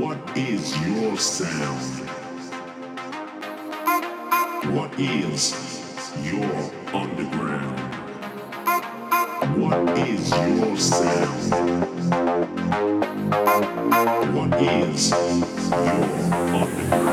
What is your sound? What is your underground? What is your sound? What is your underground?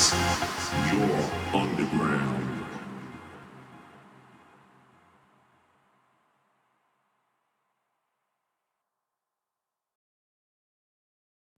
is your